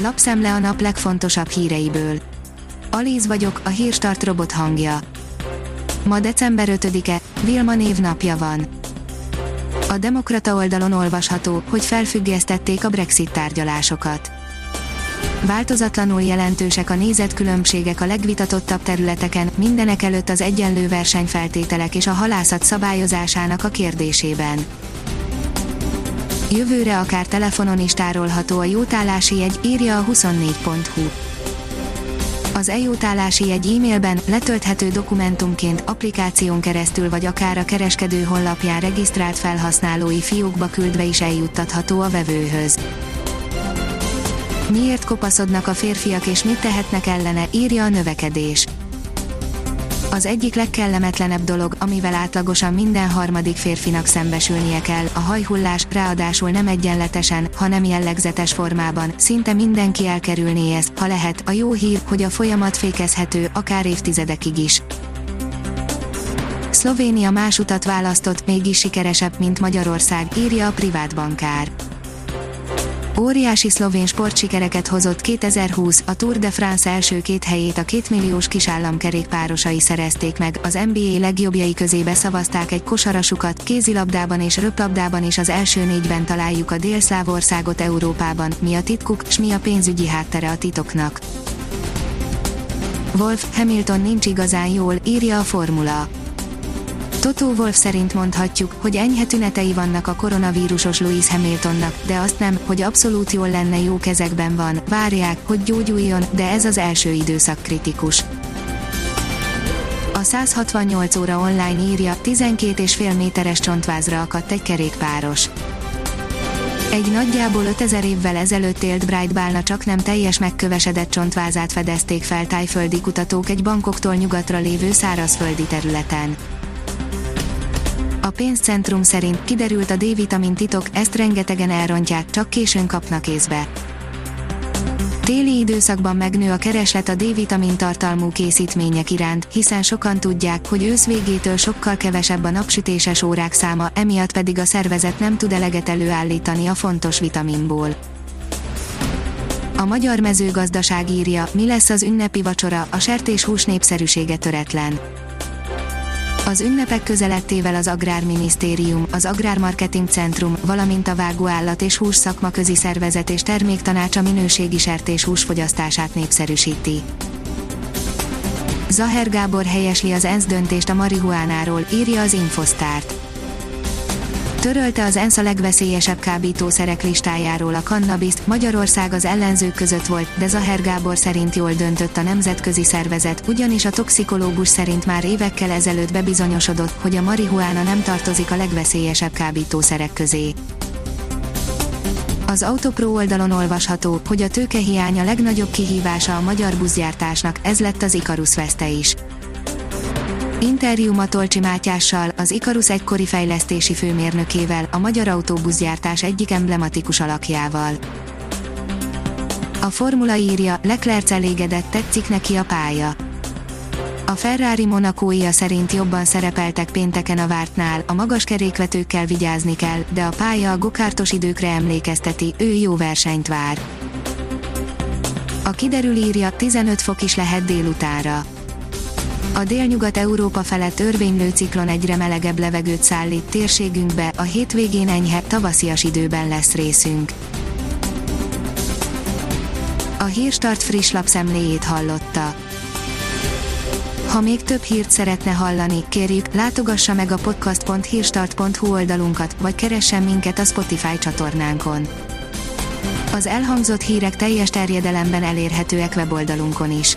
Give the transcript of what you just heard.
lapszemle a nap legfontosabb híreiből. Alíz vagyok, a hírstart robot hangja. Ma december 5-e, Vilma névnapja van. A Demokrata oldalon olvasható, hogy felfüggesztették a Brexit tárgyalásokat. Változatlanul jelentősek a nézetkülönbségek a legvitatottabb területeken, mindenek előtt az egyenlő versenyfeltételek és a halászat szabályozásának a kérdésében. Jövőre akár telefonon is tárolható a jótállási jegy, írja a 24.hu. Az e-jótállási egy e-mailben letölthető dokumentumként, applikáción keresztül vagy akár a kereskedő honlapján regisztrált felhasználói fiókba küldve is eljuttatható a vevőhöz. Miért kopaszodnak a férfiak és mit tehetnek ellene, írja a növekedés. Az egyik legkellemetlenebb dolog, amivel átlagosan minden harmadik férfinak szembesülnie kell, a hajhullás, ráadásul nem egyenletesen, hanem jellegzetes formában, szinte mindenki elkerülné ezt, ha lehet, a jó hír, hogy a folyamat fékezhető, akár évtizedekig is. Szlovénia más utat választott, mégis sikeresebb, mint Magyarország, írja a privát bankár. Óriási szlovén sportsikereket hozott 2020, a Tour de France első két helyét a kétmilliós kisállamkerékpárosai szerezték meg, az NBA legjobbjai közé beszavazták egy kosarasukat, kézilabdában és röplabdában is az első négyben találjuk a délszláv országot Európában, mi a titkuk, s mi a pénzügyi háttere a titoknak. Wolf, Hamilton nincs igazán jól, írja a formula. Toto Wolf szerint mondhatjuk, hogy enyhe tünetei vannak a koronavírusos Louis Hamiltonnak, de azt nem, hogy abszolút jól lenne jó kezekben van, várják, hogy gyógyuljon, de ez az első időszak kritikus. A 168 óra online írja, 12,5 méteres csontvázra akadt egy kerékpáros. Egy nagyjából 5000 évvel ezelőtt élt Bright Bálna csak nem teljes megkövesedett csontvázát fedezték fel tájföldi kutatók egy bankoktól nyugatra lévő szárazföldi területen. A pénzcentrum szerint kiderült a D-vitamin titok, ezt rengetegen elrontják, csak későn kapnak észbe. Téli időszakban megnő a kereslet a D-vitamin tartalmú készítmények iránt, hiszen sokan tudják, hogy ősz végétől sokkal kevesebb a napsütéses órák száma, emiatt pedig a szervezet nem tud eleget előállítani a fontos vitaminból. A magyar mezőgazdaság írja, mi lesz az ünnepi vacsora, a sertéshús népszerűsége töretlen az ünnepek közelettével az Agrárminisztérium, az Agrármarketing Centrum, valamint a Vágóállat és Hús Szakmaközi Szervezet és Terméktanács a minőségi sertés húsfogyasztását népszerűsíti. Zaher Gábor helyesli az ENSZ döntést a marihuánáról, írja az Infosztárt. Törölte az ENSZ a legveszélyesebb kábítószerek listájáról a kannabiszt, Magyarország az ellenzők között volt, de Zaher Gábor szerint jól döntött a nemzetközi szervezet, ugyanis a toxikológus szerint már évekkel ezelőtt bebizonyosodott, hogy a marihuána nem tartozik a legveszélyesebb kábítószerek közé. Az Autopro oldalon olvasható, hogy a tőkehiány a legnagyobb kihívása a magyar buszgyártásnak, ez lett az Ikarus veszte is. Interjú Matolcsi Mátyással, az Ikarus egykori fejlesztési főmérnökével, a magyar autóbuszgyártás egyik emblematikus alakjával. A formula írja, Leclerc elégedett, tetszik neki a pálya. A Ferrari Monakóia szerint jobban szerepeltek pénteken a vártnál, a magas kerékvetőkkel vigyázni kell, de a pálya a gokártos időkre emlékezteti, ő jó versenyt vár. A kiderül írja, 15 fok is lehet délutára. A délnyugat-európa felett örvénylő ciklon egyre melegebb levegőt szállít térségünkbe, a hétvégén enyhe, tavaszias időben lesz részünk. A Hírstart friss lapszemléjét hallotta. Ha még több hírt szeretne hallani, kérjük, látogassa meg a podcast.hírstart.hu oldalunkat, vagy keressen minket a Spotify csatornánkon. Az elhangzott hírek teljes terjedelemben elérhetőek weboldalunkon is.